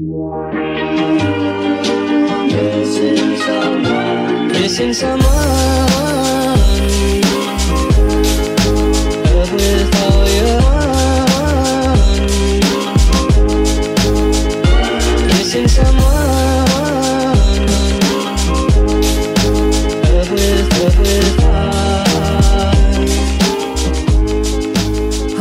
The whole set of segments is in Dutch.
Missing someone. Missing someone.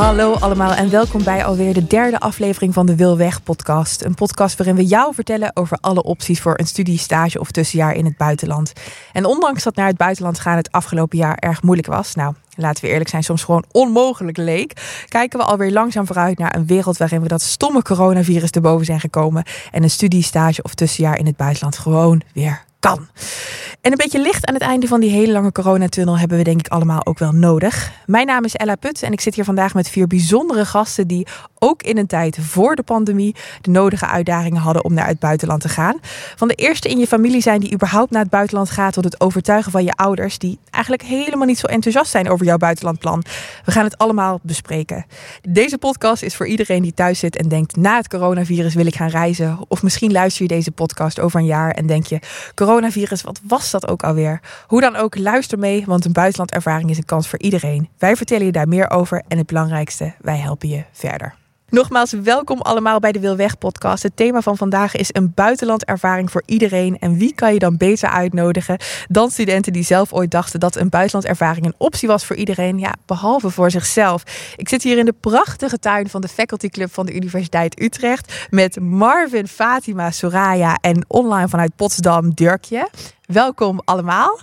Hallo allemaal en welkom bij alweer de derde aflevering van de Wil Weg podcast. Een podcast waarin we jou vertellen over alle opties voor een studie, stage of tussenjaar in het buitenland. En ondanks dat naar het buitenland gaan het afgelopen jaar erg moeilijk was, nou laten we eerlijk zijn, soms gewoon onmogelijk leek, kijken we alweer langzaam vooruit naar een wereld waarin we dat stomme coronavirus erboven zijn gekomen en een studie, stage of tussenjaar in het buitenland gewoon weer kan. En een beetje licht aan het einde van die hele lange coronatunnel hebben we denk ik allemaal ook wel nodig. Mijn naam is Ella Put en ik zit hier vandaag met vier bijzondere gasten die ook in een tijd voor de pandemie de nodige uitdagingen hadden om naar het buitenland te gaan. Van de eerste in je familie zijn die überhaupt naar het buitenland gaat tot het overtuigen van je ouders die eigenlijk helemaal niet zo enthousiast zijn over jouw buitenlandplan. We gaan het allemaal bespreken. Deze podcast is voor iedereen die thuis zit en denkt na het coronavirus wil ik gaan reizen. Of misschien luister je deze podcast over een jaar en denk je coronavirus, wat was dat ook alweer? Hoe dan ook, luister mee, want een buitenlandervaring is een kans voor iedereen. Wij vertellen je daar meer over en het belangrijkste, wij helpen je verder. Nogmaals, welkom allemaal bij de Wil Weg podcast. Het thema van vandaag is een buitenlandervaring voor iedereen. En wie kan je dan beter uitnodigen dan studenten die zelf ooit dachten dat een buitenlandervaring een optie was voor iedereen? Ja, behalve voor zichzelf. Ik zit hier in de prachtige tuin van de Faculty Club van de Universiteit Utrecht met Marvin, Fatima, Soraya en online vanuit Potsdam Dirkje. Welkom allemaal.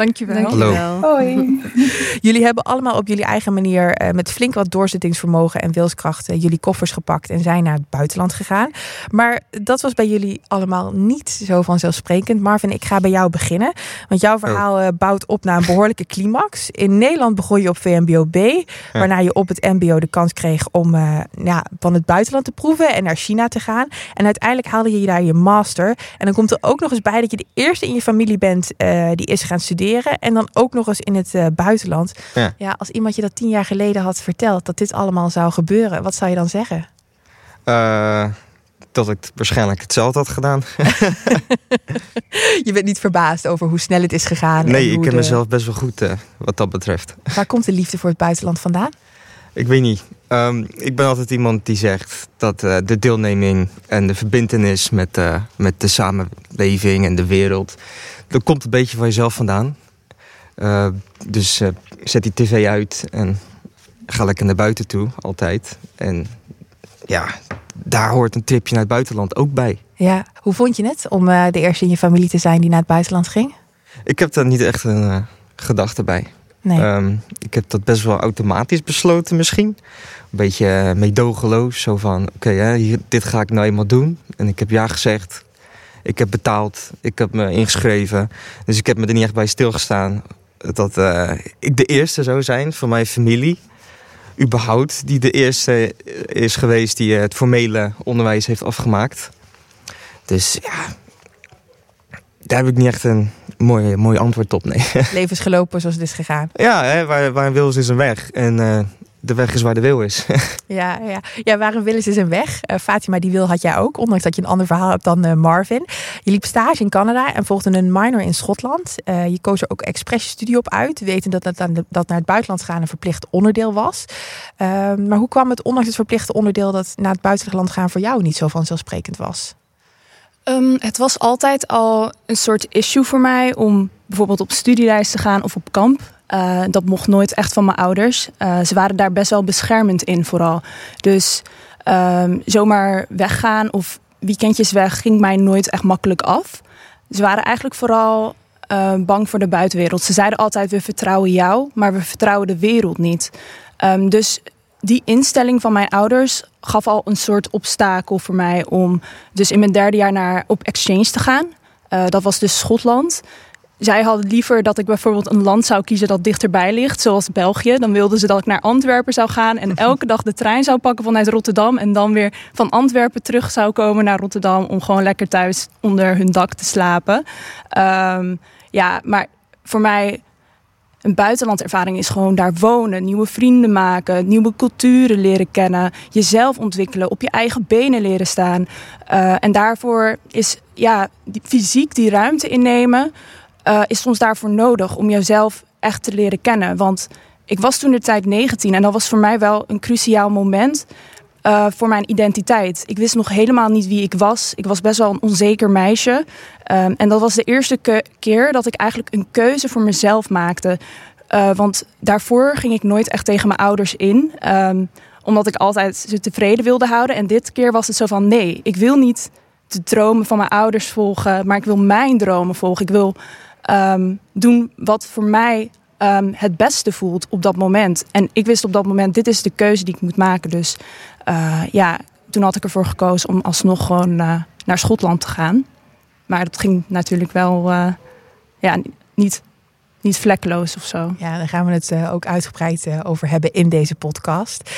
Dankjewel. Hallo. Hoi. Jullie hebben allemaal op jullie eigen manier eh, met flink wat doorzettingsvermogen en wilskracht eh, jullie koffers gepakt en zijn naar het buitenland gegaan. Maar dat was bij jullie allemaal niet zo vanzelfsprekend. Marvin, ik ga bij jou beginnen. Want jouw verhaal eh, bouwt op naar een behoorlijke climax. In Nederland begon je op VMBO B, waarna je op het MBO de kans kreeg om eh, ja, van het buitenland te proeven en naar China te gaan. En uiteindelijk haalde je daar je master. En dan komt er ook nog eens bij dat je de eerste in je familie bent eh, die is gaan studeren. En dan ook nog eens in het eh, buitenland. Ja. ja, als iemand je dat tien jaar geleden had verteld dat dit allemaal zou gebeuren, wat zou je dan zeggen? Eh, dat ik waarschijnlijk hetzelfde had gedaan. Je bent niet verbaasd over hoe snel het is gegaan. nee, ik ken de- mezelf best wel goed eh, wat dat betreft. Waar komt de liefde voor het buitenland vandaan? Ik weet niet. Ehm, ik ben altijd iemand die zegt dat eh, de deelneming en de verbintenis met, eh, met de samenleving en de wereld... dat komt een beetje van jezelf vandaan. Eh, dus eh, zet die tv uit en ga lekker naar buiten toe, altijd. En ja, daar hoort een tripje naar het buitenland ook bij. Ja, hoe vond je het om de eerste in je familie te zijn die naar het buitenland ging? Ik heb daar niet echt een gedachte bij. Nee. Ehm, ik heb dat best wel automatisch besloten misschien. Een beetje eh, meedogenloos. Zo van, oké, hier dit ga ik nou eenmaal doen. En ik heb ja gezegd. Ik heb betaald. Ik heb me ingeschreven. Dus ik heb me er niet echt bij stilgestaan. Dat eh, ik de eerste zou zijn van mijn familie. Überhaupt. Die de eerste is geweest die eh, het formele onderwijs heeft afgemaakt. Dus ja... Daar heb ik niet echt een mooi, mooi antwoord op, nee. Leven is gelopen zoals het is gegaan. Ja, hè, waar, waar een wil is, is een weg. En eh, de weg is waar de wil is. Ja, ja. ja waar een wil is, is een weg. Eh, Fatima, die wil had jij ook, ondanks dat je een ander verhaal hebt dan eh, Marvin. Je liep stage in Canada en volgde een minor in Schotland. Je koos er ook expres je studie op uit, wetend dat, dat, dat naar het buitenland gaan een verplicht onderdeel was. Ehm, maar hoe kwam het, ondanks het verplichte onderdeel, dat naar het buitenland gaan voor jou niet zo vanzelfsprekend was? Ehm, het was altijd al een soort issue voor mij om bijvoorbeeld op studiereis te gaan of op kamp. Eh, dat mocht nooit echt van mijn ouders. Eh, ze waren daar best wel beschermend in vooral. Dus ehm, zomaar weggaan of weekendjes weg ging mij nooit echt makkelijk af. Ze waren eigenlijk vooral eh, bang voor de buitenwereld. Ze zeiden altijd, we vertrouwen jou, maar we vertrouwen de wereld niet. Ehm, dus die instelling van mijn ouders gaf al een soort obstakel voor mij om dus in mijn derde jaar naar, op exchange te gaan. Eh, dat was dus Schotland. Zij hadden liever dat ik bijvoorbeeld een land zou kiezen dat dichterbij ligt, zoals België. Dan wilden ze dat ik naar Antwerpen zou gaan en elke dag de trein zou pakken vanuit Rotterdam. En dan weer van Antwerpen terug zou komen naar Rotterdam om gewoon lekker thuis onder hun dak te slapen. Ehm, ja, maar voor mij een buitenlandervaring is gewoon daar wonen, nieuwe vrienden maken, nieuwe culturen leren kennen, jezelf ontwikkelen, op je eigen benen leren staan. Uh, en daarvoor is ja, die, fysiek die ruimte innemen, uh, is soms daarvoor nodig om jezelf echt te leren kennen. Want ik was toen de tijd 19 en dat was voor mij wel een cruciaal moment. Uh, voor mijn identiteit. Ik wist nog helemaal niet wie ik was. Ik was best wel een onzeker meisje. Um, en dat was de eerste keer dat ik eigenlijk een keuze voor mezelf maakte. Uh, want daarvoor ging ik nooit echt tegen mijn ouders in. Um, omdat ik altijd ze tevreden wilde houden. En dit keer was het zo van: nee, ik wil niet de dromen van mijn ouders volgen, maar ik wil mijn dromen volgen. Ik wil um, doen wat voor mij um, het beste voelt op dat moment. En ik wist op dat moment: dit is de keuze die ik moet maken. Dus uh, ja, toen had ik ervoor gekozen om alsnog gewoon uh, naar Schotland te gaan. Maar dat ging natuurlijk wel uh, ja, niet, niet vlekkeloos of zo. Ja, daar gaan we het ook uitgebreid over hebben in deze podcast.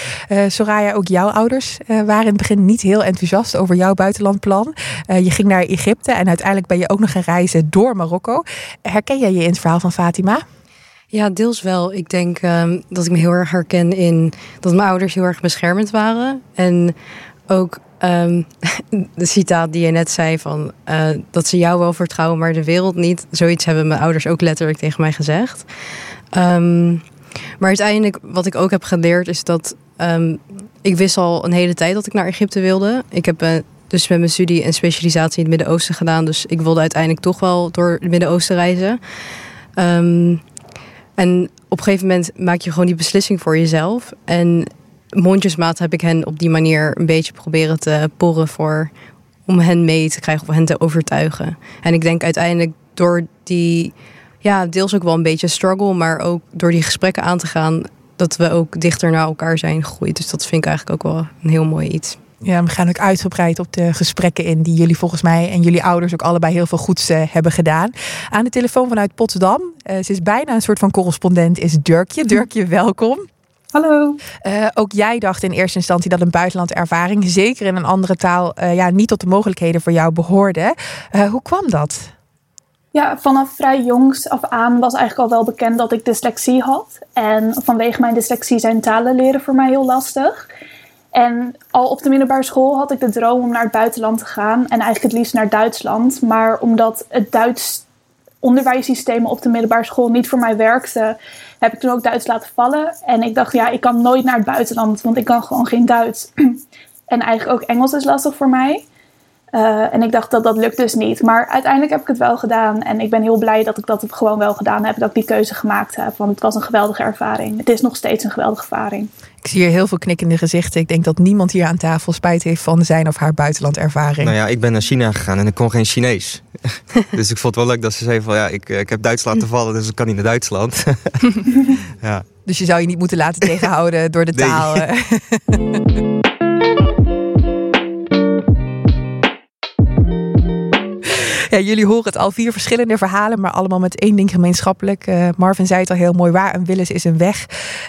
Soraya, ook jouw ouders waren in het begin niet heel enthousiast over jouw buitenlandplan. je ging naar Egypte en uiteindelijk ben je ook nog gaan reizen door Marokko. Herken jij je in het verhaal van Fatima? Ja, deels wel. Ik denk um, dat ik me heel erg herken in dat mijn ouders heel erg beschermend waren. En ook um, de citaat die je net zei van uh, dat ze jou wel vertrouwen, maar de wereld niet. Zoiets hebben mijn ouders ook letterlijk tegen mij gezegd. Um, maar uiteindelijk, wat ik ook heb geleerd, is dat ik wist al een hele tijd dat ik naar Egypte wilde. Ik heb uh, dus met mijn studie en specialisatie in het Midden-Oosten gedaan. Dus ik wilde uiteindelijk toch wel door het Midden-Oosten reizen. Um, en op een gegeven moment maak je gewoon die beslissing voor jezelf. En mondjesmaat heb ik hen op die manier een beetje proberen te porren voor om hen mee te krijgen of hen te overtuigen. En ik denk uiteindelijk door die, ja, deels ook wel een beetje struggle, maar ook door die gesprekken aan te gaan, dat we ook dichter naar elkaar zijn gegroeid. Dus dat vind ik eigenlijk ook wel een heel mooi iets. Ja, we gaan ook uitgebreid op de gesprekken in die jullie volgens mij en jullie ouders ook allebei heel veel goeds uh, hebben gedaan. Aan de telefoon vanuit Potsdam. Uh, ze is bijna een soort van correspondent, is Dirkje. Dirkje, welkom. Hallo. Uh, ook jij dacht in eerste instantie dat een buitenlandervaring, zeker in een andere taal, ja, niet tot de mogelijkheden voor jou behoorde. hoe kwam dat? Ja, vanaf vrij jongs af aan was eigenlijk al wel bekend dat ik dyslexie had. En vanwege mijn dyslexie zijn talen leren voor mij heel lastig. En al op de middelbare school had ik de droom om naar het buitenland te gaan. En eigenlijk het liefst naar Duitsland. Maar omdat het Duits onderwijssysteem op de middelbare school niet voor mij werkte, heb ik toen ook Duits laten vallen. En ik dacht, ja, ik kan nooit naar het buitenland, want ik kan gewoon geen Duits. en eigenlijk ook Engels is lastig voor mij. Uh, en ik dacht dat dat lukt dus niet. Maar uiteindelijk heb ik het wel gedaan. En ik ben heel blij dat ik dat gewoon wel gedaan heb. Dat ik die keuze gemaakt heb. Want het was een geweldige ervaring. Het is nog steeds een geweldige ervaring. Ik zie hier heel veel knikkende gezichten. Ik denk dat niemand hier aan tafel spijt heeft van zijn of haar buitenlandervaring. Nou ja, ik ben naar China gegaan en ik kon geen Chinees. dus ik vond het wel leuk dat ze zei van ja, ik, ik heb Duits laten vallen, dus ik kan niet naar Duitsland. ja. Dus je zou je niet moeten laten tegenhouden door de taal. Nee. Ja, jullie horen het al vier verschillende verhalen, maar allemaal met één ding gemeenschappelijk. Uh, Marvin zei het al heel mooi, waar een wil is, is een weg.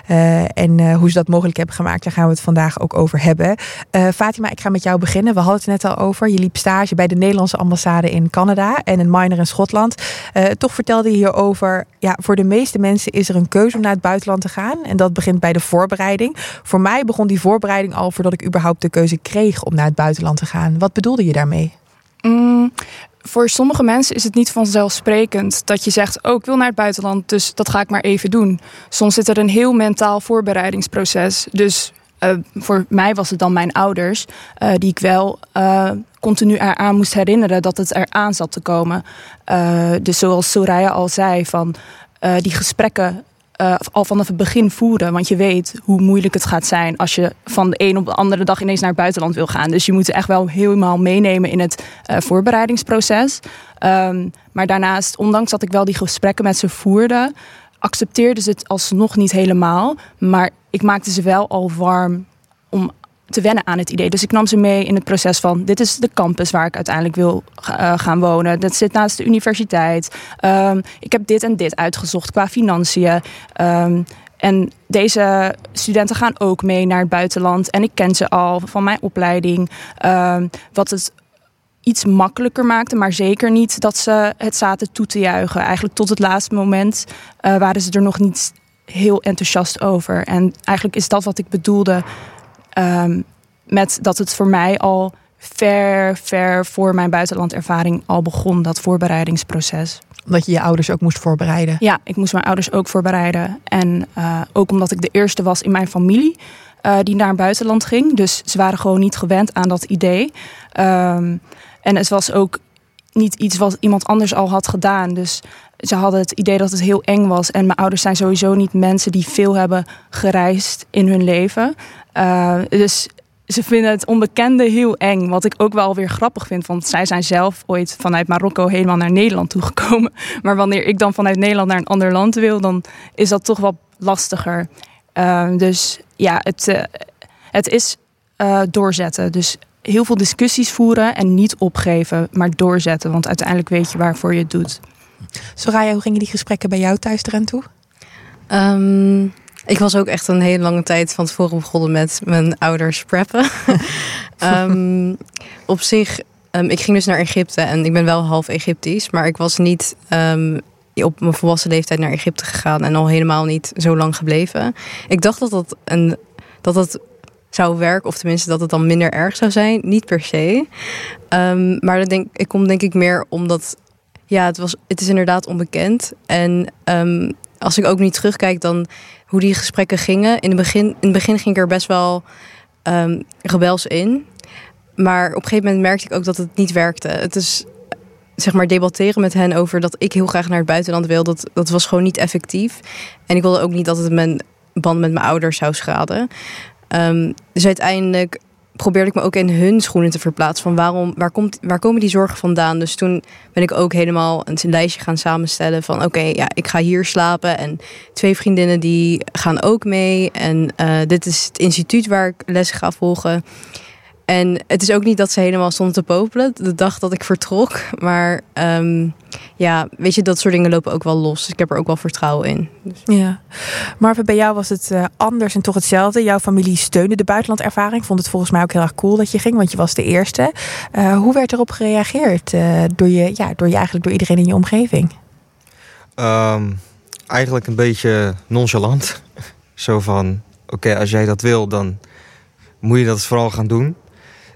Uh, en uh, hoe ze dat mogelijk hebben gemaakt, daar gaan we het vandaag ook over hebben. Fatima, ik ga met jou beginnen. We hadden het net al over. Je liep stage bij de Nederlandse ambassade in Canada en een minor in Schotland. toch vertelde je hierover, ja, voor de meeste mensen is er een keuze om naar het buitenland te gaan. En dat begint bij de voorbereiding. Voor mij begon die voorbereiding al voordat ik überhaupt de keuze kreeg om naar het buitenland te gaan. Wat bedoelde je daarmee? Mm, voor sommige mensen is het niet vanzelfsprekend dat je zegt: Oh, ik wil naar het buitenland, dus dat ga ik maar even doen. Soms zit er een heel mentaal voorbereidingsproces. Dus uh, voor mij was het dan mijn ouders, uh, die ik wel uh, continu eraan moest herinneren dat het eraan zat te komen. dus zoals Soraya al zei, van die gesprekken uh, al vanaf het begin voeren. Want je weet hoe moeilijk het gaat zijn als je van de een op de andere dag ineens naar het buitenland wil gaan. Dus je moet het echt wel helemaal meenemen in het uh, voorbereidingsproces. Um, maar daarnaast, ondanks dat ik wel die gesprekken met ze voerde, accepteerde ze het alsnog niet helemaal. Maar ik maakte ze wel al warm om te wennen aan het idee. Dus ik nam ze mee in het proces van: dit is de campus waar ik uiteindelijk wil uh, gaan wonen. Dat zit naast de universiteit. Um, ik heb dit en dit uitgezocht qua financiën. Um, en deze studenten gaan ook mee naar het buitenland. En ik ken ze al van mijn opleiding. Um, wat het iets makkelijker maakte, maar zeker niet dat ze het zaten toe te juichen. Eigenlijk tot het laatste moment eh, waren ze er nog niet heel enthousiast over. En eigenlijk is dat wat ik bedoelde ehm, met dat het voor mij al ver, ver voor mijn buitenlandervaring al begon, dat voorbereidingsproces. Omdat je je ouders ook moest voorbereiden. Ja, ik moest mijn ouders ook voorbereiden. En uh, ook omdat ik de eerste was in mijn familie uh, die naar het buitenland ging. Dus ze waren gewoon niet gewend aan dat idee. Um, en het was ook niet iets wat iemand anders al had gedaan. Dus ze hadden het idee dat het heel eng was. En mijn ouders zijn sowieso niet mensen die veel hebben gereisd in hun leven. Uh, dus ze vinden het onbekende heel eng. Wat ik ook wel weer grappig vind. Want zij zijn zelf ooit vanuit Marokko helemaal naar Nederland toegekomen. Maar wanneer ik dan vanuit Nederland naar een ander land wil, dan is dat toch wat lastiger. Uh, dus ja, het, uh, het is doorzetten. Dus heel veel discussies voeren en niet opgeven, maar doorzetten. Want uiteindelijk weet je waarvoor je het doet. Soraya, hoe gingen die gesprekken bij jou thuis eraan toe? Um, ik was ook echt een hele lange tijd van tevoren begonnen met mijn ouders preppen. um, op zich, um, ik ging dus naar Egypte en ik ben wel half Egyptisch, maar ik was niet um, op mijn volwassen leeftijd naar Egypte gegaan en al helemaal niet zo lang gebleven. Ik dacht dat dat een dat dat zou werken, of tenminste dat het dan minder erg zou zijn, niet per se. Um, maar dat denk, ik kom denk ik meer omdat ja, het, was, het is inderdaad onbekend. En um, als ik ook niet terugkijk, dan hoe die gesprekken gingen. In het begin, in het begin ging ik er best wel um, rebels in. Maar op een gegeven moment merkte ik ook dat het niet werkte. Het is zeg maar debatteren met hen over dat ik heel graag naar het buitenland wil. Dat, dat was gewoon niet effectief. En ik wilde ook niet dat het mijn band met mijn ouders zou schaden. Um, dus uiteindelijk probeerde ik me ook in hun schoenen te verplaatsen. Van waarom, waar, komt, waar komen die zorgen vandaan? Dus toen ben ik ook helemaal een lijstje gaan samenstellen van... oké, ja, ik ga hier slapen en twee vriendinnen die gaan ook mee. En uh, dit is het instituut waar ik les ga volgen. En het is ook niet dat ze helemaal stonden te popelen de dag dat ik vertrok. Maar um, ja, weet je, dat soort dingen lopen ook wel los. Dus ik heb er ook wel vertrouwen in. Dus. Ja, maar bij jou was het uh, anders en toch hetzelfde. Jouw familie steunde de buitenlandervaring. Vond het volgens mij ook heel erg cool dat je ging, want je was de eerste. Uh, hoe werd erop gereageerd uh, door, je, ja, door je eigenlijk door iedereen in je omgeving? Um, eigenlijk een beetje nonchalant. Zo van, oké, okay, als jij dat wil, dan moet je dat vooral gaan doen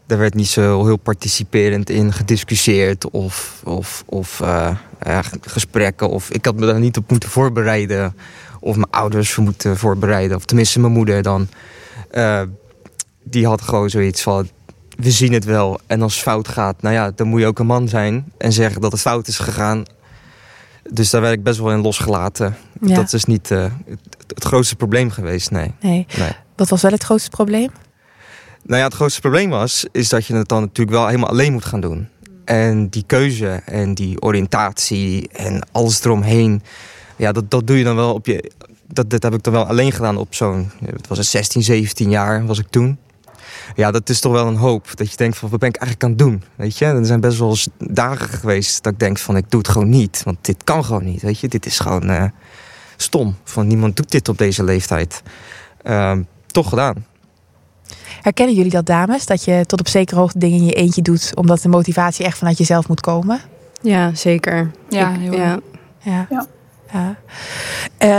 daar werd niet zo heel participerend in gediscussieerd of, of, of uh, uh, gesprekken. Of ik had me daar niet op moeten voorbereiden. Of mijn ouders moeten voorbereiden. Of tenminste mijn moeder dan. Uh, die had gewoon zoiets van, we zien het wel. En als het fout gaat, nou ja, dan moet je ook een man zijn. En zeggen dat het fout is gegaan. Dus daar werd ik best wel in losgelaten. Ja. Dat is niet het, het grootste probleem geweest, nee. nee. nee. Wat was wel het grootste probleem? Nou ja, het grootste probleem was, is dat je het dan natuurlijk wel helemaal alleen moet gaan doen. En die keuze en die oriëntatie en alles eromheen, ja, dat, dat doe je dan wel op je. Dat, dat heb ik dan wel alleen gedaan op zo'n. Het was een 16, 17 jaar was ik toen. Ja, dat is toch wel een hoop. Dat je denkt van, wat ben ik eigenlijk aan het doen? Weet je, er zijn best wel eens dagen geweest dat ik denk van, ik doe het gewoon niet. Want dit kan gewoon niet, weet je. Dit is gewoon uh, stom. Van niemand doet dit op deze leeftijd. Uh, toch gedaan. Herkennen jullie dat, dames? Dat je tot op zekere hoogte dingen in je eentje doet, omdat de motivatie echt vanuit jezelf moet komen? Ja, zeker. Ja, heel ja. ja. ja. ja.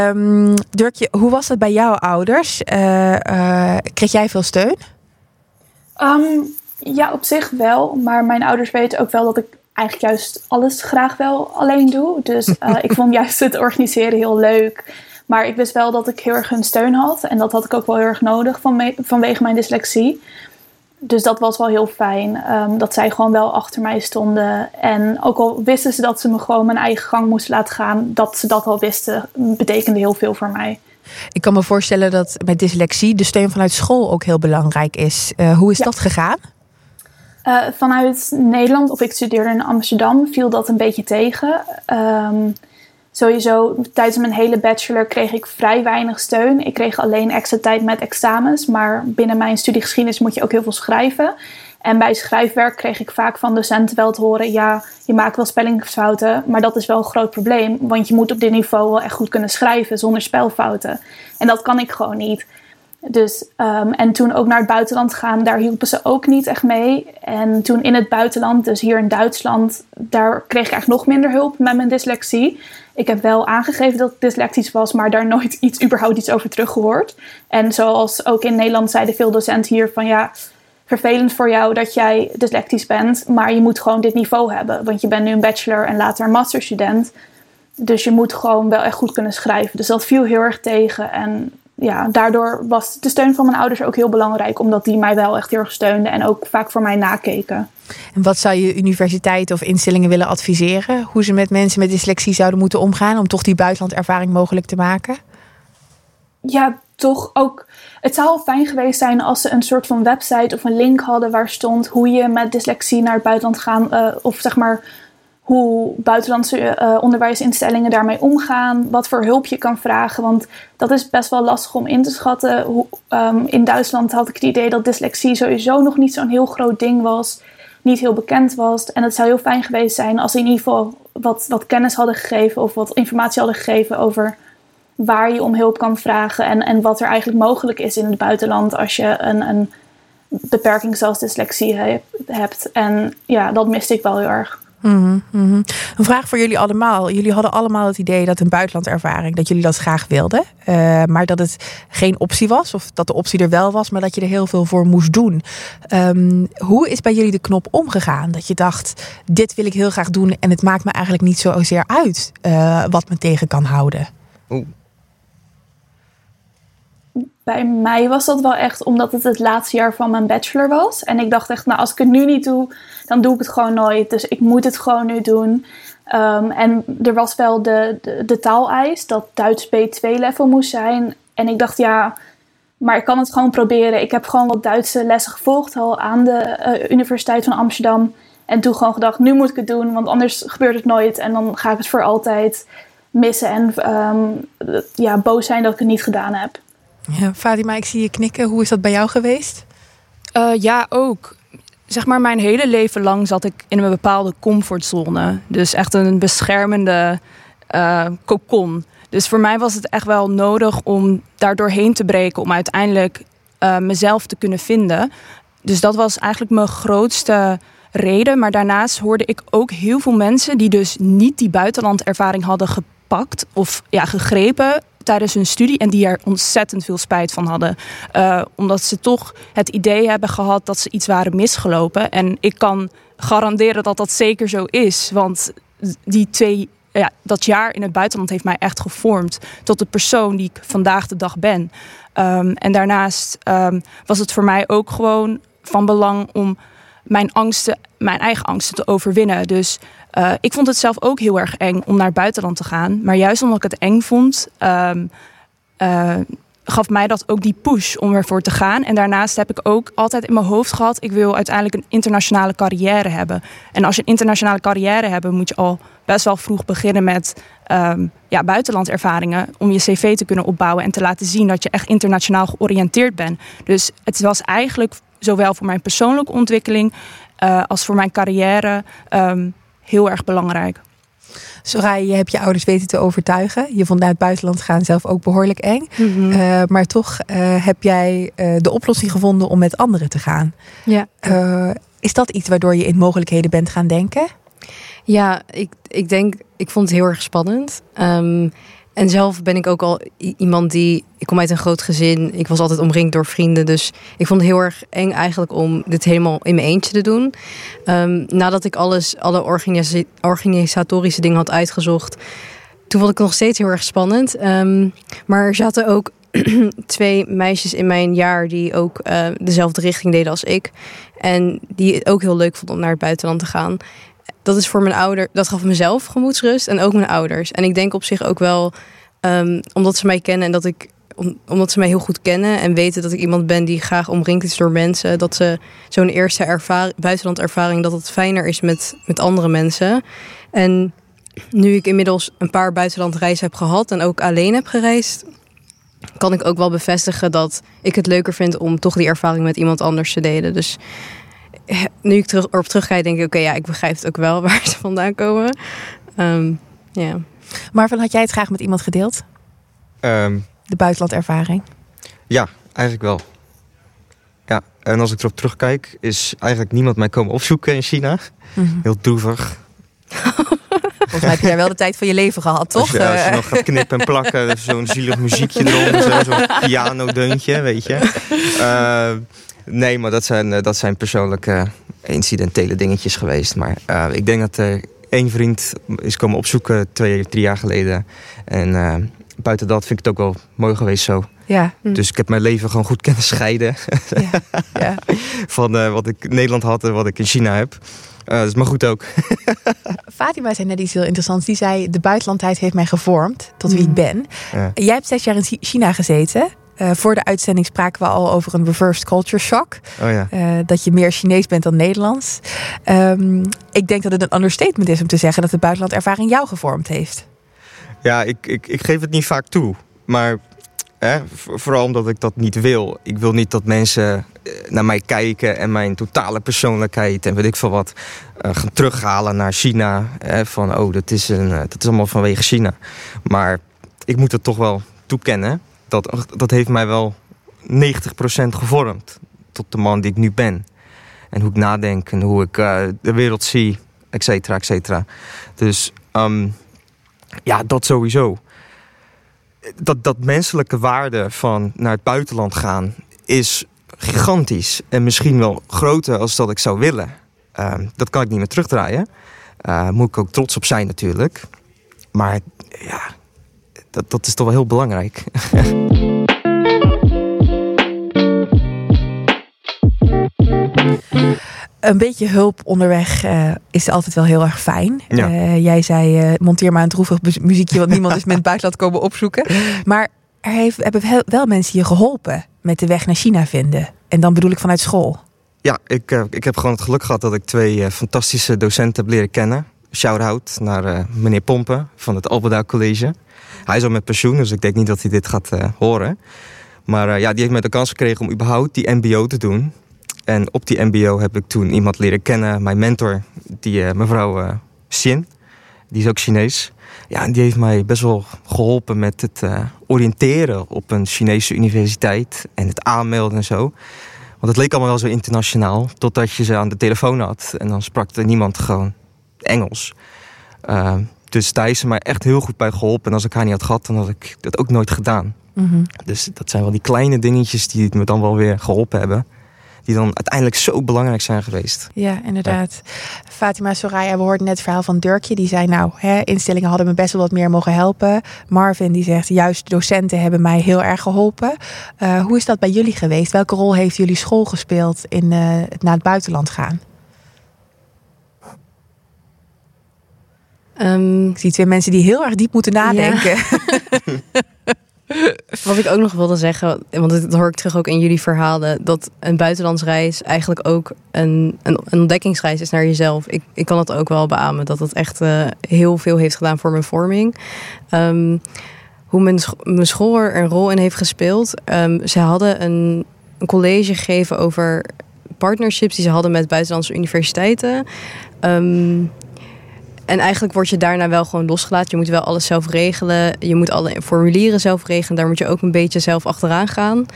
Um, Dirkje, hoe was het bij jouw ouders? Uh, uh, kreeg jij veel steun? Um, ja, op zich wel. Maar mijn ouders weten ook wel dat ik eigenlijk juist alles graag wel alleen doe. Dus uh, ik vond juist het organiseren heel leuk. Maar ik wist wel dat ik heel erg hun steun had. En dat had ik ook wel heel erg nodig van vanwege mijn dyslexie. Dus dat was wel heel fijn. Um, dat zij gewoon wel achter mij stonden. En ook al wisten ze dat ze me gewoon mijn eigen gang moesten laten gaan. Dat ze dat al wisten, betekende heel veel voor mij. Ik kan me voorstellen dat met dyslexie de steun vanuit school ook heel belangrijk is. Uh, hoe is ja. dat gegaan? Uh, vanuit Nederland, of ik studeerde in Amsterdam, viel dat een beetje tegen. Um, sowieso tijdens mijn hele bachelor kreeg ik vrij weinig steun. Ik kreeg alleen extra tijd met examens, maar binnen mijn studiegeschiedenis moet je ook heel veel schrijven. En bij schrijfwerk kreeg ik vaak van docenten wel te horen: ja, je maakt wel spellingsfouten, maar dat is wel een groot probleem, want je moet op dit niveau wel echt goed kunnen schrijven zonder spelfouten. En dat kan ik gewoon niet. Dus, ehm, en toen ook naar het buitenland gaan, daar hielpen ze ook niet echt mee. En toen in het buitenland, dus hier in Duitsland, daar kreeg ik eigenlijk nog minder hulp met mijn dyslexie. Ik heb wel aangegeven dat ik dyslectisch was, maar daar nooit iets, überhaupt iets over teruggehoord. En zoals ook in Nederland zeiden veel docenten hier van ja, vervelend voor jou dat jij dyslectisch bent, maar je moet gewoon dit niveau hebben. Want je bent nu een bachelor en later een masterstudent. Dus je moet gewoon wel echt goed kunnen schrijven. Dus dat viel heel erg tegen. En ja, daardoor was de steun van mijn ouders ook heel belangrijk, omdat die mij wel echt heel erg steunden en ook vaak voor mij nakeken. En wat zou je universiteiten of instellingen willen adviseren? Hoe ze met mensen met dyslexie zouden moeten omgaan om toch die buitenlandervaring mogelijk te maken? Ja, toch ook. Het zou fijn geweest zijn als ze een soort van website of een link hadden waar stond hoe je met dyslexie naar het buitenland gaat. Uh, of zeg maar hoe buitenlandse uh, onderwijsinstellingen daarmee omgaan, wat voor hulp je kan vragen. Want dat is best wel lastig om in te schatten. Hoe, um, in Duitsland had ik het idee dat dyslexie sowieso nog niet zo'n heel groot ding was, niet heel bekend was. En het zou heel fijn geweest zijn als ze in ieder geval wat, wat kennis hadden gegeven of wat informatie hadden gegeven over waar je om hulp kan vragen en, en wat er eigenlijk mogelijk is in het buitenland als je een, een beperking zoals dyslexie hebt. En ja, dat miste ik wel heel erg. Mm -hmm. Een vraag voor jullie allemaal. Jullie hadden allemaal het idee dat een buitenlandervaring, dat jullie dat graag wilden. Uh, maar dat het geen optie was, of dat de optie er wel was, maar dat je er heel veel voor moest doen. Um, hoe is bij jullie de knop omgegaan? Dat je dacht, dit wil ik heel graag doen en het maakt me eigenlijk niet zozeer uit uh, wat me tegen kan houden. Bij mij was dat wel echt omdat het het laatste jaar van mijn bachelor was. En ik dacht echt, nou als ik het nu niet doe, dan doe ik het gewoon nooit. Dus ik moet het gewoon nu doen. Um, en er was wel de, de, de taaleis dat Duits B2-level moest zijn. En ik dacht, ja, maar ik kan het gewoon proberen. Ik heb gewoon wat Duitse lessen gevolgd al aan de uh, Universiteit van Amsterdam. En toen gewoon gedacht, nu moet ik het doen, want anders gebeurt het nooit. En dan ga ik het voor altijd missen en um, ja, boos zijn dat ik het niet gedaan heb. Ja, Fatima, ik zie je knikken. Hoe is dat bij jou geweest? Uh, ja, ook. Zeg maar, mijn hele leven lang zat ik in een bepaalde comfortzone. Dus echt een beschermende uh, cocon. Dus voor mij was het echt wel nodig om daar doorheen te breken. Om uiteindelijk uh, mezelf te kunnen vinden. Dus dat was eigenlijk mijn grootste reden. Maar daarnaast hoorde ik ook heel veel mensen die dus niet die buitenlandervaring hadden gepakt of ja, gegrepen tijdens hun studie en die er ontzettend veel spijt van hadden. Uh, omdat ze toch het idee hebben gehad dat ze iets waren misgelopen. En ik kan garanderen dat dat zeker zo is. Want die twee, ja, dat jaar in het buitenland heeft mij echt gevormd tot de persoon die ik vandaag de dag ben. Um, en daarnaast um, was het voor mij ook gewoon van belang om mijn angsten, mijn eigen angsten te overwinnen. Dus uh, ik vond het zelf ook heel erg eng om naar het buitenland te gaan. Maar juist omdat ik het eng vond, um, uh, gaf mij dat ook die push om ervoor te gaan. En daarnaast heb ik ook altijd in mijn hoofd gehad: ik wil uiteindelijk een internationale carrière hebben. En als je een internationale carrière hebt, moet je al best wel vroeg beginnen met um, ja, buitenlandervaringen. Om je cv te kunnen opbouwen en te laten zien dat je echt internationaal georiënteerd bent. Dus het was eigenlijk zowel voor mijn persoonlijke ontwikkeling uh, als voor mijn carrière um, heel erg belangrijk. Soraya, je hebt je ouders weten te overtuigen. Je vond naar het buitenland gaan zelf ook behoorlijk eng. Mhm. Mm -hmm. uh, maar toch uh, heb jij uh, de oplossing gevonden om met anderen te gaan. Ja. is dat iets waardoor je in mogelijkheden bent gaan denken? Ja, ik, ik denk, ik vond het heel erg spannend. Um, en zelf ben ik ook al iemand die. Ik kom uit een groot gezin. Ik was altijd omringd door vrienden. Dus ik vond het heel erg eng eigenlijk om dit helemaal in mijn eentje te doen. Um, nadat ik alles, alle organisa organisatorische dingen had uitgezocht. Toen vond ik het nog steeds heel erg spannend. Um, maar er zaten ook twee meisjes in mijn jaar die ook uh, dezelfde richting deden als ik. En die het ook heel leuk vonden om naar het buitenland te gaan dat is voor mijn ouder, dat gaf mezelf gemoedsrust en ook mijn ouders. En ik denk op zich ook wel, um, omdat ze mij kennen en dat ik, om, omdat ze mij heel goed kennen en weten dat ik iemand ben die graag omringd is door mensen, dat ze zo'n eerste ervaring, buitenlandervaring, dat het fijner is met, met andere mensen. En nu ik inmiddels een paar buitenlandreizen heb gehad en ook alleen heb gereisd, kan ik ook wel bevestigen dat ik het leuker vind om toch die ervaring met iemand anders te delen. Dus nu ik terug, erop terugkijk, denk ik: oké, okay, ja, ik begrijp het ook wel waar ze vandaan komen. Um, yeah. Marvin, had jij het graag met iemand gedeeld? Um, De buitenlandervaring? Ja, eigenlijk wel. Ja, en als ik erop terugkijk, is eigenlijk niemand mij komen opzoeken in China. Mhm. Heel droevig. Volgens mij heb je daar wel de tijd van je leven gehad, toch? Als je, als je nog gaat knippen en plakken, zo'n zielig muziekje eronder, zo, zo'n pianodeuntje, weet je. Eh, nee, maar dat zijn, eh, dat zijn persoonlijke incidentele dingetjes geweest. Maar eh, ik denk dat er één vriend is komen opzoeken twee, drie jaar geleden. En eh, buiten dat vind ik het ook wel mooi geweest zo. ja, Hm. Dus ik heb mijn leven gewoon goed kunnen scheiden ja, ja. van eh, wat ik in Nederland had en wat ik in China heb. Eh, dat is maar goed ook. Fatima zei net iets heel interessants. Die zei, de buitenlandheid heeft mij gevormd tot wie ik ben. Ja. Jij hebt zes jaar in Chi- China gezeten. Eh, voor de uitzending spraken we al over een reversed culture shock. Oh ja. Eh, dat je meer Chinees bent dan Nederlands. Ehm, ik denk dat het een understatement is om te zeggen dat de buitenlandervaring jou gevormd heeft. Ja, ik, ik, ik geef het niet vaak toe. Maar hè, voor- vooral omdat ik dat niet wil. Ik wil niet dat mensen eh, naar mij kijken en mijn totale persoonlijkheid en weet ik veel wat gaan terughalen naar China. Hè, van oh, dat is, een, dat is allemaal vanwege China. Maar ik moet het toch wel toekennen. Dat, dat heeft mij wel 90% gevormd tot de man die ik nu ben. En hoe ik nadenk en hoe ik eh, de wereld zie, et cetera, et cetera. Dus ehm, ja, dat sowieso. Dat, dat menselijke waarde van naar het buitenland gaan is gigantisch. En misschien wel groter als dat ik zou willen. Ehm, dat kan ik niet meer terugdraaien. Uh, moet ik ook trots op zijn natuurlijk. Maar ja, dat, dat is toch wel heel belangrijk. Een beetje hulp onderweg eh, is altijd wel heel erg fijn. Ja. Eh, jij zei, eh, monteer maar een droevig mu- muziekje, want niemand is met het buitenland komen opzoeken. Maar er heeft, hebben wel- mensen je geholpen met de weg naar China vinden. En dan bedoel ik vanuit school. Ja, ik, ik heb gewoon het geluk gehad dat ik twee fantastische docenten heb leren kennen. Shout-out naar meneer Pompen van het Albeda College. Hij is al met pensioen, dus ik denk niet dat hij dit gaat eh, horen. Maar eh, ja, die heeft mij de kans gekregen om überhaupt die mbo te doen. En op die mbo heb ik toen iemand leren kennen, mijn mentor, die eh, mevrouw Xin. Die is ook Chinees. Ja, en die heeft mij best wel geholpen met het oriënteren op een Chinese universiteit. En het aanmelden en zo. Want het leek allemaal wel zo internationaal, totdat je ze aan de telefoon had. En dan sprak er niemand gewoon Engels. Uh, dus daar is ze mij echt heel goed bij geholpen. En als ik haar niet had gehad, dan had ik dat ook nooit gedaan. Mhm. Dus dat zijn wel die kleine dingetjes die me dan wel weer geholpen hebben. Die dan uiteindelijk zo belangrijk zijn geweest. Ja, inderdaad. Fatima Soraya, we hoorden net het verhaal van Dirkje. Die zei, nou, hè, instellingen hadden me best wel wat meer mogen helpen. Marvin die zegt, juist docenten hebben mij heel erg geholpen. Uh, hoe is dat bij jullie geweest? Welke rol heeft jullie school gespeeld in uh, het naar het buitenland gaan? Um, ik zie twee mensen die heel erg diep moeten nadenken. Ja. Wat ik ook nog wilde zeggen, want dat hoor ik terug ook in jullie verhalen, dat een buitenlandsreis eigenlijk ook een, een, een ontdekkingsreis is naar jezelf. Ik, ik kan dat ook wel beamen, dat het echt uh, heel veel heeft gedaan voor mijn vorming. Um, hoe mijn, mijn school er een rol in heeft gespeeld. Um, ze hadden een, een college gegeven over partnerships die ze hadden met buitenlandse universiteiten. Um, en eigenlijk word je daarna wel gewoon losgelaten. Je moet wel alles zelf regelen. Je moet alle formulieren zelf regelen. Daar moet je ook een beetje zelf achteraan gaan.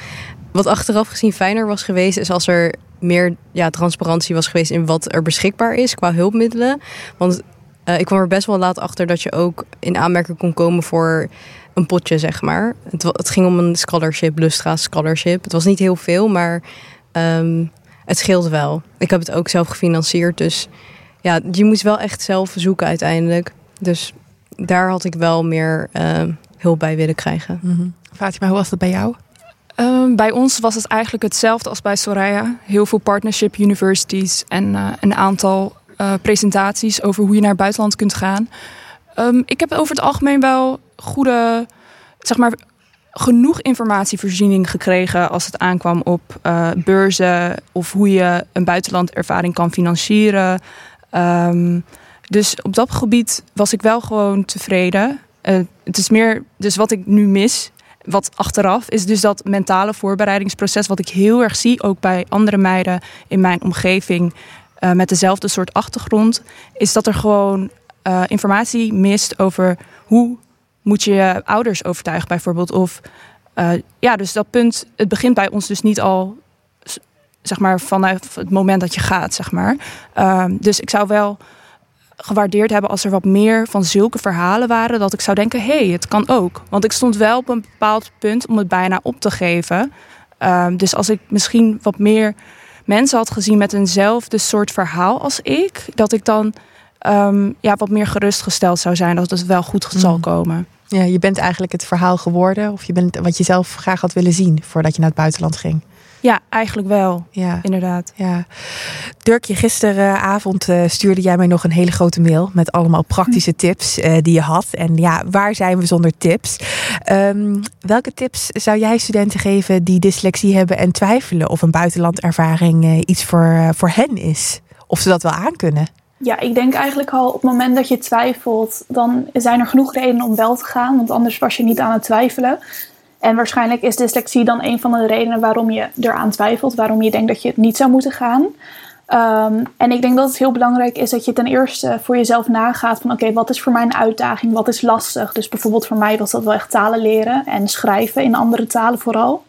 Wat achteraf gezien fijner was geweest, is als er meer ja, transparantie was geweest in wat er beschikbaar is qua hulpmiddelen. Want uh, ik kwam er best wel laat achter dat je ook in aanmerking kon komen voor een potje, zeg maar. Het, het ging om een scholarship, Lustra scholarship. Het was niet heel veel, maar um, het scheelde wel. Ik heb het ook zelf gefinancierd, dus ja, je moet wel echt zelf zoeken uiteindelijk. Dus daar had ik wel meer uh, hulp bij willen krijgen. Mm -hmm. Fatima, hoe was dat bij jou? Uh, bij ons was het eigenlijk hetzelfde als bij Soraya. Heel veel partnership universities en uh, een aantal uh, presentaties over hoe je naar het buitenland kunt gaan. Um, ik heb over het algemeen wel goede, zeg maar, genoeg informatievoorziening gekregen als het aankwam op uh, beurzen of hoe je een buitenlandervaring kan financieren. Um, dus op dat gebied was ik wel gewoon tevreden. Uh, het is meer, dus wat ik nu mis, wat achteraf, is dus dat mentale voorbereidingsproces, wat ik heel erg zie, ook bij andere meiden in mijn omgeving uh, met dezelfde soort achtergrond, is dat er gewoon uh, informatie mist over hoe moet je je ouders overtuigen, bijvoorbeeld, of eh, ja, dus dat punt, het begint bij ons dus niet al, zeg maar, vanaf het moment dat je gaat, zeg maar. Ehm, dus ik zou wel gewaardeerd hebben als er wat meer van zulke verhalen waren, dat ik zou denken, hé, hey, het kan ook. Want ik stond wel op een bepaald punt om het bijna op te geven. Ehm, dus als ik misschien wat meer mensen had gezien met eenzelfde soort verhaal als ik, dat ik dan ehm, ja, wat meer gerustgesteld zou zijn dat het wel goed zal Mm. komen. Ja, je bent eigenlijk het verhaal geworden. Of je bent wat je zelf graag had willen zien voordat je naar het buitenland ging. Ja, eigenlijk wel, Ja. inderdaad. Ja. Dirkje, gisteravond eh, stuurde jij mij nog een hele grote mail met allemaal praktische tips eh, die je had. En ja, waar zijn we zonder tips? Ehm, welke tips zou jij studenten geven die dyslexie hebben en twijfelen of een buitenlandervaring eh, iets voor, voor hen is? Of ze dat wel aankunnen? Ja, ik denk eigenlijk al op het moment dat je twijfelt, dan zijn er genoeg redenen om wel te gaan, want anders was je niet aan het twijfelen. En waarschijnlijk is dyslexie dan een van de redenen waarom je eraan twijfelt, waarom je denkt dat je het niet zou moeten gaan. Ehm, en ik denk dat het heel belangrijk is dat je ten eerste voor jezelf nagaat van oké, wat is voor mij een uitdaging, wat is lastig. Dus bijvoorbeeld voor mij was dat wel echt talen leren en schrijven in andere talen vooral.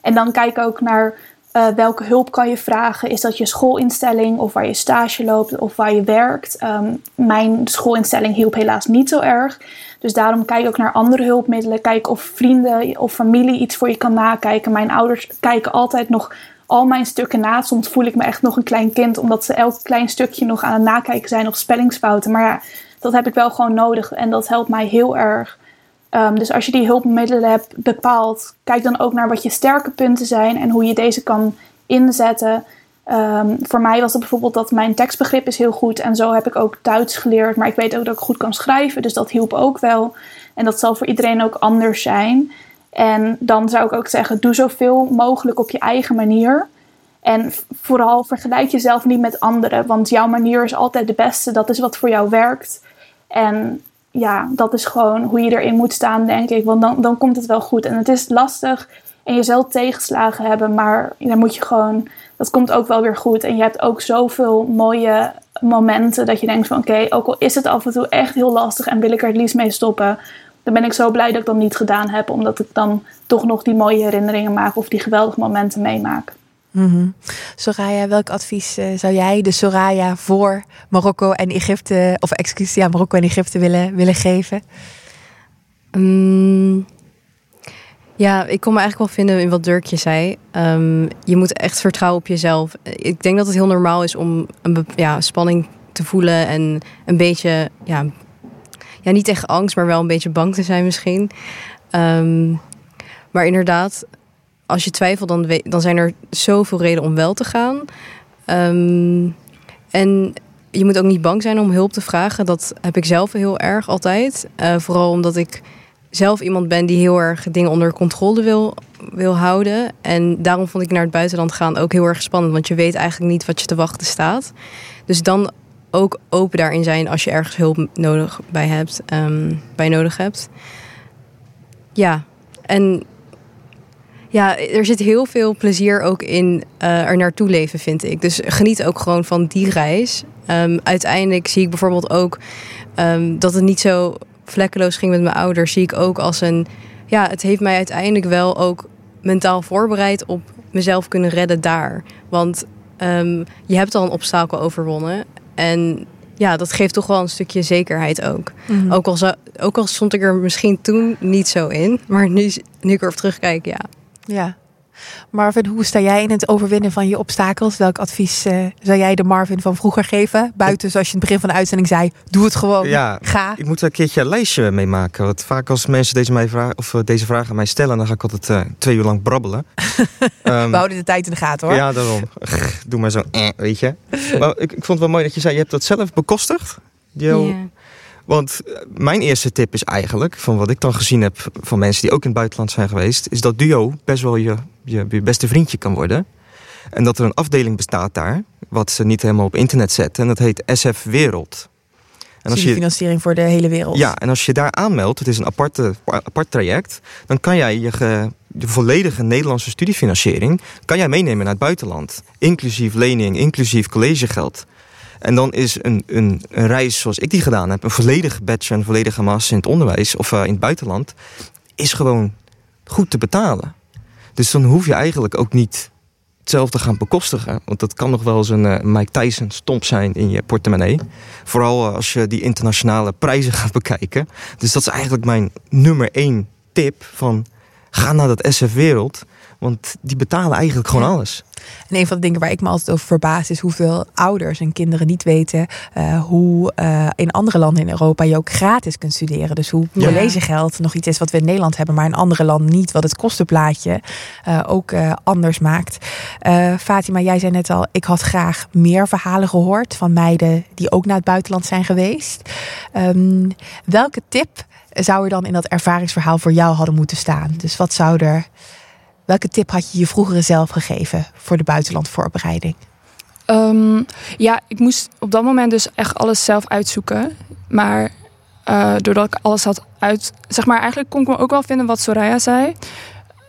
En dan kijk ook naar eh, welke hulp kan je vragen. Is dat je schoolinstelling of waar je stage loopt of waar je werkt? Ehm, mijn schoolinstelling hielp helaas niet zo erg. Dus daarom kijk ook naar andere hulpmiddelen. Kijk of vrienden of familie iets voor je kan nakijken. Mijn ouders kijken altijd nog al mijn stukken na. Soms voel ik me echt nog een klein kind, omdat ze elk klein stukje nog aan het nakijken zijn op spellingsfouten. Maar ja, dat heb ik wel gewoon nodig en dat helpt mij heel erg. Um, dus als je die hulpmiddelen hebt bepaald, kijk dan ook naar wat je sterke punten zijn en hoe je deze kan inzetten. Um, voor mij was het bijvoorbeeld dat mijn tekstbegrip is heel goed en zo heb ik ook Duits geleerd, maar ik weet ook dat ik goed kan schrijven, dus dat hielp ook wel. En dat zal voor iedereen ook anders zijn. En dan zou ik ook zeggen, doe zoveel mogelijk op je eigen manier. En vooral vergelijk jezelf niet met anderen, want jouw manier is altijd de beste. Dat is wat voor jou werkt. En ja, dat is gewoon hoe je erin moet staan, denk ik. Want dan, dan komt het wel goed. En het is lastig en je zult tegenslagen hebben, maar dan moet je gewoon, dat komt ook wel weer goed. En je hebt ook zoveel mooie momenten dat je denkt van oké, ook al is het af en toe echt heel lastig en wil ik er het liefst mee stoppen, dan ben ik zo blij dat ik dat niet gedaan heb, omdat ik dan toch nog die mooie herinneringen maak of die geweldige momenten meemaak. Mm-hmm. Soraya, welk advies uh, zou jij de Soraya voor Marokko en Egypte, of excuus, ja, Marokko en Egypte willen, willen geven? Um, ja, ik kon me eigenlijk wel vinden in wat Dirkje zei. Um, je moet echt vertrouwen op jezelf. Ik denk dat het heel normaal is om een ja, spanning te voelen en een beetje, ja, ja, niet echt angst, maar wel een beetje bang te zijn misschien. Um, maar inderdaad, als je twijfelt, dan, dan zijn er zoveel redenen om wel te gaan. Um, en je moet ook niet bang zijn om hulp te vragen. Dat heb ik zelf heel erg altijd. Uh, vooral omdat ik zelf iemand ben die heel erg dingen onder controle wil, wil houden. En daarom vond ik naar het buitenland gaan ook heel erg spannend. Want je weet eigenlijk niet wat je te wachten staat. Dus dan ook open daarin zijn als je ergens hulp nodig bij hebt, um, bij nodig hebt. Ja, en ja, er zit heel veel plezier ook in uh, er naartoe leven, vind ik. Dus geniet ook gewoon van die reis. Um, uiteindelijk zie ik bijvoorbeeld ook um, dat het niet zo vlekkeloos ging met mijn ouders. Zie ik ook als een. Ja, het heeft mij uiteindelijk wel ook mentaal voorbereid op mezelf kunnen redden daar. Want um, je hebt al een obstakel overwonnen. En ja, dat geeft toch wel een stukje zekerheid ook. Mm-hmm. Ook, al zo, ook al stond ik er misschien toen niet zo in. Maar nu, nu ik erop terugkijk, ja. Ja. Marvin, hoe sta jij in het overwinnen van je obstakels? Welk advies uh, zou jij de Marvin van vroeger geven? Buiten, zoals je in het begin van de uitzending zei, doe het gewoon. Ja, ga. Ik moet er een keertje een lijstje mee maken. Want vaak als mensen deze, mij vragen, of deze vragen aan mij stellen, dan ga ik altijd uh, twee uur lang brabbelen. um, We houden de tijd in de gaten hoor. Ja, daarom. Doe maar zo, eh, weet je. Maar ik, ik vond het wel mooi dat je zei, je hebt dat zelf bekostigd. Jouw... Yeah. Want mijn eerste tip is eigenlijk, van wat ik dan gezien heb van mensen die ook in het buitenland zijn geweest, is dat duo best wel je, je, je beste vriendje kan worden. En dat er een afdeling bestaat daar, wat ze niet helemaal op internet zetten. En dat heet SF Wereld. En als je financiering voor de hele wereld. Ja, en als je daar aanmeldt, het is een aparte, apart traject, dan kan jij je, ge, de volledige Nederlandse studiefinanciering kan jij meenemen naar het buitenland. Inclusief lening, inclusief collegegeld. En dan is een, een, een, reis zoals ik die gedaan heb, een volledige bachelor en een volledige master in het onderwijs of uh, in het buitenland, is gewoon goed te betalen. Dus dan hoef je eigenlijk ook niet zelf te gaan bekostigen. Want dat kan nog wel eens een eh, Mike Tyson stomp zijn in je portemonnee. Vooral eh, als je die internationale prijzen gaat bekijken. Dus dat is eigenlijk mijn nummer één tip van ga naar dat SF Wereld. Want die betalen eigenlijk gewoon alles. En een van de dingen waar ik me altijd over verbaas is hoeveel ouders en kinderen niet weten eh, hoe eh, in andere landen in Europa je ook gratis kunt studeren. Dus hoe Ja. collegegeld nog iets is wat we in Nederland hebben, maar in andere landen niet. Wat het kostenplaatje eh, ook anders maakt. Fatima, jij zei net al, ik had graag meer verhalen gehoord van meiden die ook naar het buitenland zijn geweest. Ehm, welke tip zou er dan in dat ervaringsverhaal voor jou hadden moeten staan? Dus wat zou er. Welke tip had je je vroegere zelf gegeven voor de buitenlandvoorbereiding? Ehm, ja, ik moest op dat moment dus echt alles zelf uitzoeken. Maar eh, doordat ik alles had uit... Zeg maar, eigenlijk kon ik me ook wel vinden wat Soraya zei.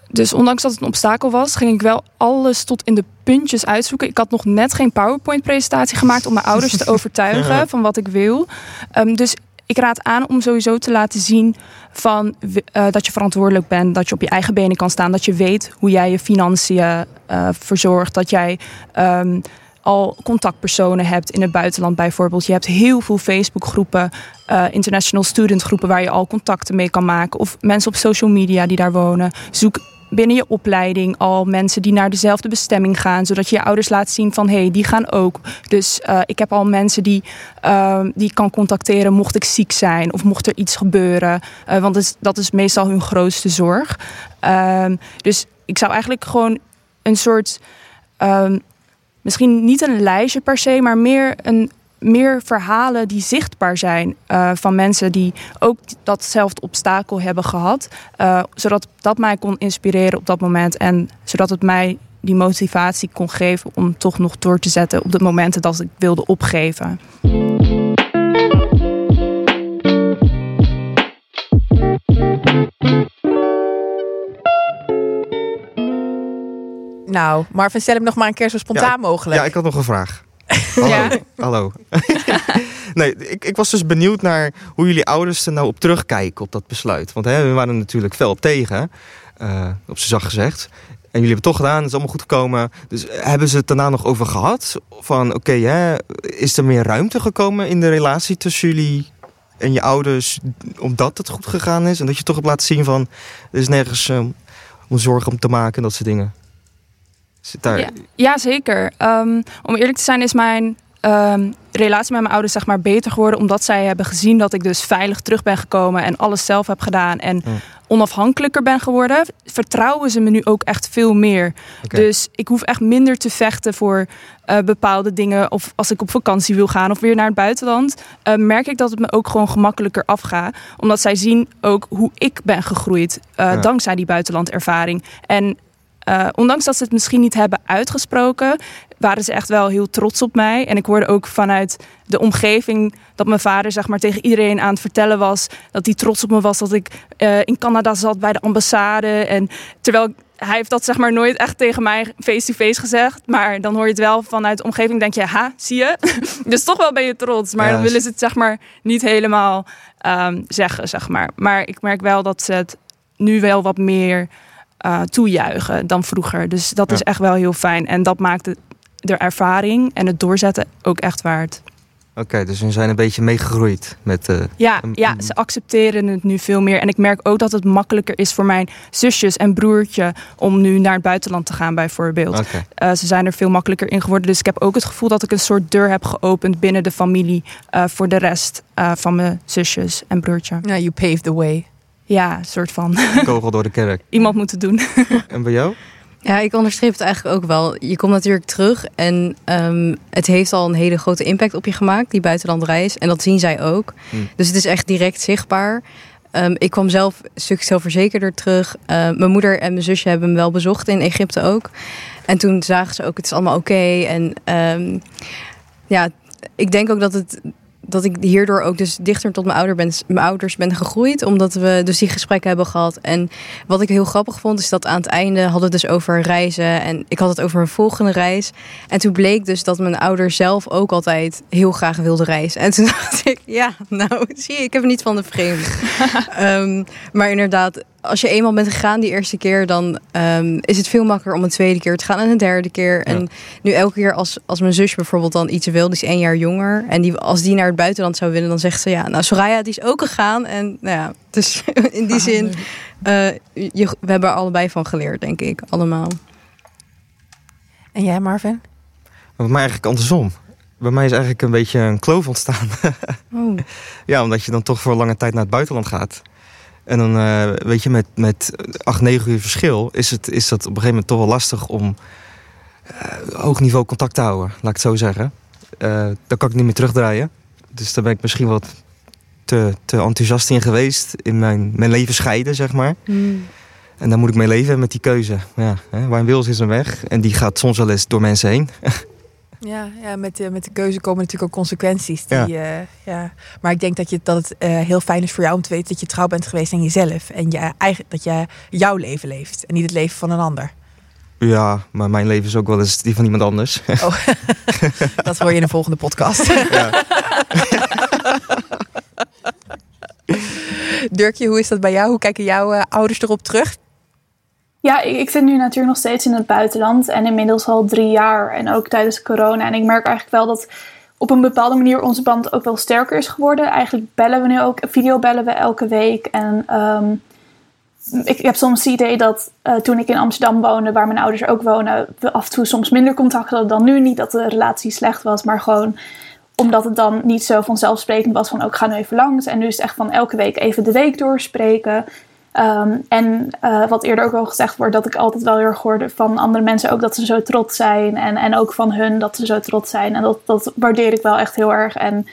Dus ondanks dat het een obstakel was, ging ik wel alles tot in de puntjes uitzoeken. Ik had nog net geen PowerPoint-presentatie gemaakt om mijn ouders te overtuigen van wat ik wil. Ehm, dus ik raad aan om sowieso te laten zien van, eh, dat je verantwoordelijk bent, dat je op je eigen benen kan staan, dat je weet hoe jij je financiën eh, verzorgt, dat jij ehm, al contactpersonen hebt in het buitenland bijvoorbeeld. Je hebt heel veel Facebookgroepen, eh international student groepen waar je al contacten mee kan maken. Of mensen op social media die daar wonen. Zoek binnen je opleiding al mensen die naar dezelfde bestemming gaan. Zodat je ouders laat zien van hé, hey, die gaan ook. Dus eh, ik heb al mensen die, ehm, die ik kan contacteren mocht ik ziek zijn of mocht er iets gebeuren. Eh, want dat is, dat is meestal hun grootste zorg. Ehm, dus ik zou eigenlijk gewoon een soort. ehm, misschien niet een lijstje per se, maar meer een. Meer verhalen die zichtbaar zijn eh, van mensen die ook datzelfde obstakel hebben gehad. eh, zodat dat mij kon inspireren op dat moment. En zodat het mij die motivatie kon geven om toch nog door te zetten op de momenten dat ik wilde opgeven. Nou, Marvin, stel hem nog maar een keer zo spontaan Ja, mogelijk. Ja, ik had nog een vraag. Hallo. Ja. Hallo. nee, ik, ik was dus benieuwd naar hoe jullie ouders er nou op terugkijken op dat besluit. Want hè, we waren er natuurlijk fel op tegen, eh, op zijn zacht gezegd. En jullie hebben het toch gedaan, het is allemaal goed gekomen. Dus hebben ze het daarna nog over gehad? Van oké, hè, is er meer ruimte gekomen in de relatie tussen jullie en je ouders, omdat het goed gegaan is? En dat je toch hebt laten zien van, er is nergens eh, om zorgen om te maken en dat soort dingen. Zit daar... Ja, ja, zeker. Ehm, om eerlijk te zijn is mijn ehm, relatie met mijn ouders zeg maar beter geworden... omdat zij hebben gezien dat ik dus veilig terug ben gekomen... en alles zelf heb gedaan en onafhankelijker ben geworden. Vertrouwen ze me nu ook echt veel meer. Dus ik hoef echt minder te vechten voor eh, bepaalde dingen... of als ik op vakantie wil gaan of weer naar het buitenland... eh, merk ik dat het me ook gewoon gemakkelijker afgaat. Omdat zij zien ook hoe ik ben gegroeid... eh, Ja. dankzij die buitenlandervaring. En eh, ondanks dat ze het misschien niet hebben uitgesproken, waren ze echt wel heel trots op mij. En ik hoorde ook vanuit de omgeving dat mijn vader zeg maar, tegen iedereen aan het vertellen was dat hij trots op me was dat ik eh, in Canada zat bij de ambassade. En terwijl hij heeft dat zeg maar nooit echt tegen mij face-to-face gezegd. Maar dan hoor je het wel vanuit de omgeving. Denk je, ha, zie je? dus toch wel ben je trots. Maar Ja, dan willen ze het zeg maar niet helemaal ehm, zeggen, zeg maar. Maar ik merk wel dat ze het nu wel wat meer eh, toejuichen dan vroeger. Dus dat is Ja. echt wel heel fijn. En dat maakt het, de ervaring en het doorzetten ook echt waard. Oké, dus we zijn een beetje meegegroeid met... eh, Ja, ja, ze accepteren het nu veel meer. En ik merk ook dat het makkelijker is voor mijn zusjes en broertje om nu naar het buitenland te gaan, bijvoorbeeld. Oké, Eh, ze zijn er veel makkelijker in geworden. Dus ik heb ook het gevoel dat ik een soort deur heb geopend binnen de familie eh, voor de rest eh, van mijn zusjes en broertje. Nou, you paved the way. Ja, een soort van. kogel door de kerk. Iemand moet het doen. En bij jou? Ja, ik onderstreep het eigenlijk ook wel. Je komt natuurlijk terug en ehm, het heeft al een hele grote impact op je gemaakt, die buitenlandreis. En dat zien zij ook. Hmm. Dus het is echt direct zichtbaar. Ehm, ik kwam zelf een stuk zelfverzekerder terug. Ehm, mijn moeder en mijn zusje hebben me wel bezocht in Egypte ook. En toen zagen ze ook, het is allemaal oké. En ehm, ja, ik denk ook dat het dat ik hierdoor ook dus dichter tot mijn, ouder ben, mijn ouders ben gegroeid. Omdat we dus die gesprekken hebben gehad. En wat ik heel grappig vond, is dat aan het einde hadden we het dus over reizen. En ik had het over een volgende reis. En toen bleek dus dat mijn ouders zelf ook altijd heel graag wilden reizen. En toen dacht ik, ja, nou, zie je, ik heb niet van de vreemd. Ehm, maar inderdaad, als je eenmaal bent gegaan die eerste keer, dan ehm, is het veel makkelijker om een tweede keer te gaan en een derde keer. En nu elke keer als, als mijn zusje bijvoorbeeld dan iets wil, die is één jaar jonger. En die, als die naar het buitenland zou willen, dan zegt ze ja, nou Soraya die is ook gegaan. En nou ja, dus in die zin, eh, je, we hebben er allebei van geleerd, denk ik, allemaal. En jij, Marvin? Bij mij eigenlijk andersom. Bij mij is eigenlijk een beetje een kloof ontstaan. Oh. ja, omdat je dan toch voor lange tijd naar het buitenland gaat. En dan, eh, weet je, met, met 8, 9 uur verschil is, het, is dat op een gegeven moment toch wel lastig om eh, hoog niveau contact te houden, laat ik het zo zeggen. Eh dan kan ik niet meer terugdraaien. Dus daar ben ik misschien wat te, te enthousiast in geweest. In mijn, mijn leven scheiden, zeg maar. Hmm. En daar moet ik mee leven met die keuze. Ja, hè, waar een wil is, is een weg. En die gaat soms wel eens door mensen heen. Ja, ja met, de, met de keuze komen natuurlijk ook consequenties. Die, ja. ja. Maar ik denk dat, je, dat het uh, heel fijn is voor jou om te weten dat je trouw bent geweest aan jezelf. En je, eigen, dat je jouw leven leeft en niet het leven van een ander. Ja, maar mijn leven is ook wel eens die van iemand anders. Oh, dat hoor je in de volgende podcast. Ja. Dirkje, hoe is dat bij jou? Hoe kijken jouw uh, ouders erop terug? Ja, ik, zit nu natuurlijk nog steeds in het buitenland en inmiddels al drie jaar en ook tijdens corona. En ik merk eigenlijk wel dat op een bepaalde manier onze band ook wel sterker is geworden. Eigenlijk bellen we nu ook, video bellen we elke week. En um, ik, heb soms het idee dat uh, toen ik in Amsterdam woonde, waar mijn ouders ook wonen, we af en toe soms minder contact hadden dan nu. Niet dat de relatie slecht was, maar gewoon omdat het dan niet zo vanzelfsprekend was van ook oh, ga nu even langs. En nu is het echt van elke week even de week doorspreken. Um, en uh, wat eerder ook al gezegd wordt, dat ik altijd wel heel erg hoorde van andere mensen ook dat ze zo trots zijn. En, en ook van hun dat ze zo trots zijn. En dat, dat waardeer ik wel echt heel erg. En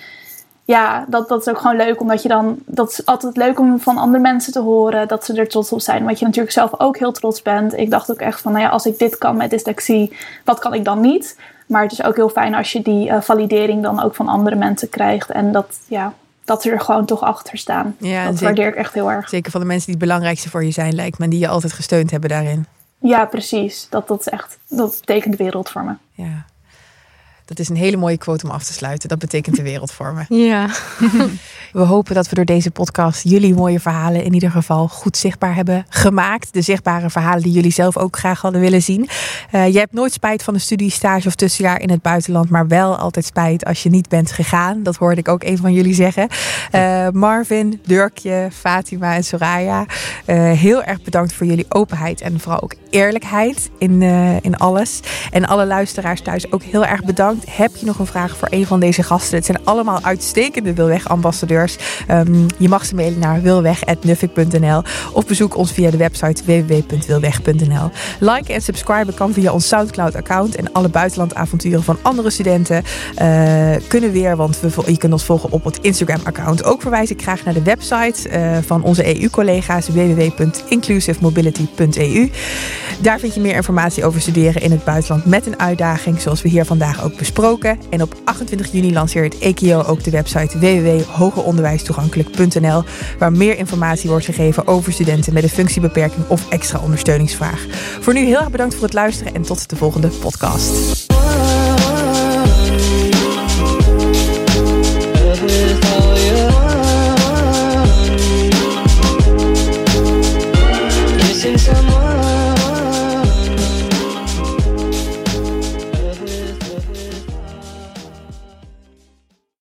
ja, dat, dat is ook gewoon leuk, omdat je dan. Dat is altijd leuk om van andere mensen te horen dat ze er trots op zijn. Omdat je natuurlijk zelf ook heel trots bent. Ik dacht ook echt van, nou ja, als ik dit kan met dyslexie, wat kan ik dan niet? Maar het is ook heel fijn als je die uh, validering dan ook van andere mensen krijgt. En dat, ja, dat ze er gewoon toch achter staan. Ja, dat zeker, waardeer ik echt heel erg. Zeker van de mensen die het belangrijkste voor je zijn, lijkt me. Die je altijd gesteund hebben daarin. Ja, precies. Dat, dat is echt, dat betekent de wereld voor me. Ja. Dat is een hele mooie quote om af te sluiten. Dat betekent de wereld voor me. Ja. We hopen dat we door deze podcast jullie mooie verhalen in ieder geval goed zichtbaar hebben gemaakt. De zichtbare verhalen die jullie zelf ook graag hadden willen zien. Uh, je hebt nooit spijt van een studie, stage of tussenjaar in het buitenland, maar wel altijd spijt als je niet bent gegaan. Dat hoorde ik ook een van jullie zeggen. Uh, Marvin, Dirkje, Fatima en Soraya, uh, heel erg bedankt voor jullie openheid en vooral ook eerlijkheid in, in alles. En alle luisteraars thuis ook heel erg bedankt. Heb je nog een vraag voor een van deze gasten? Het zijn allemaal uitstekende Wilweg-ambassadeurs. Um, je mag ze mailen naar wilweg.nuffik.nl of bezoek ons via de website www.wilweg.nl. Like en subscriben kan via ons Soundcloud-account. En alle buitenlandavonturen van andere studenten uh, kunnen weer, want we, je kunt ons volgen op het Instagram-account. Ook verwijs ik graag naar de website uh, van onze EU-collega's www.inclusivemobility.eu. Daar vind je meer informatie over studeren in het buitenland met een uitdaging, zoals we hier vandaag ook bespreken En op 28 juni lanceert EKO ook de website www.hogeronderwijstoegankelijk.nl, waar meer informatie wordt gegeven over studenten met een functiebeperking of extra ondersteuningsvraag. Voor nu heel erg bedankt voor het luisteren en tot de volgende podcast.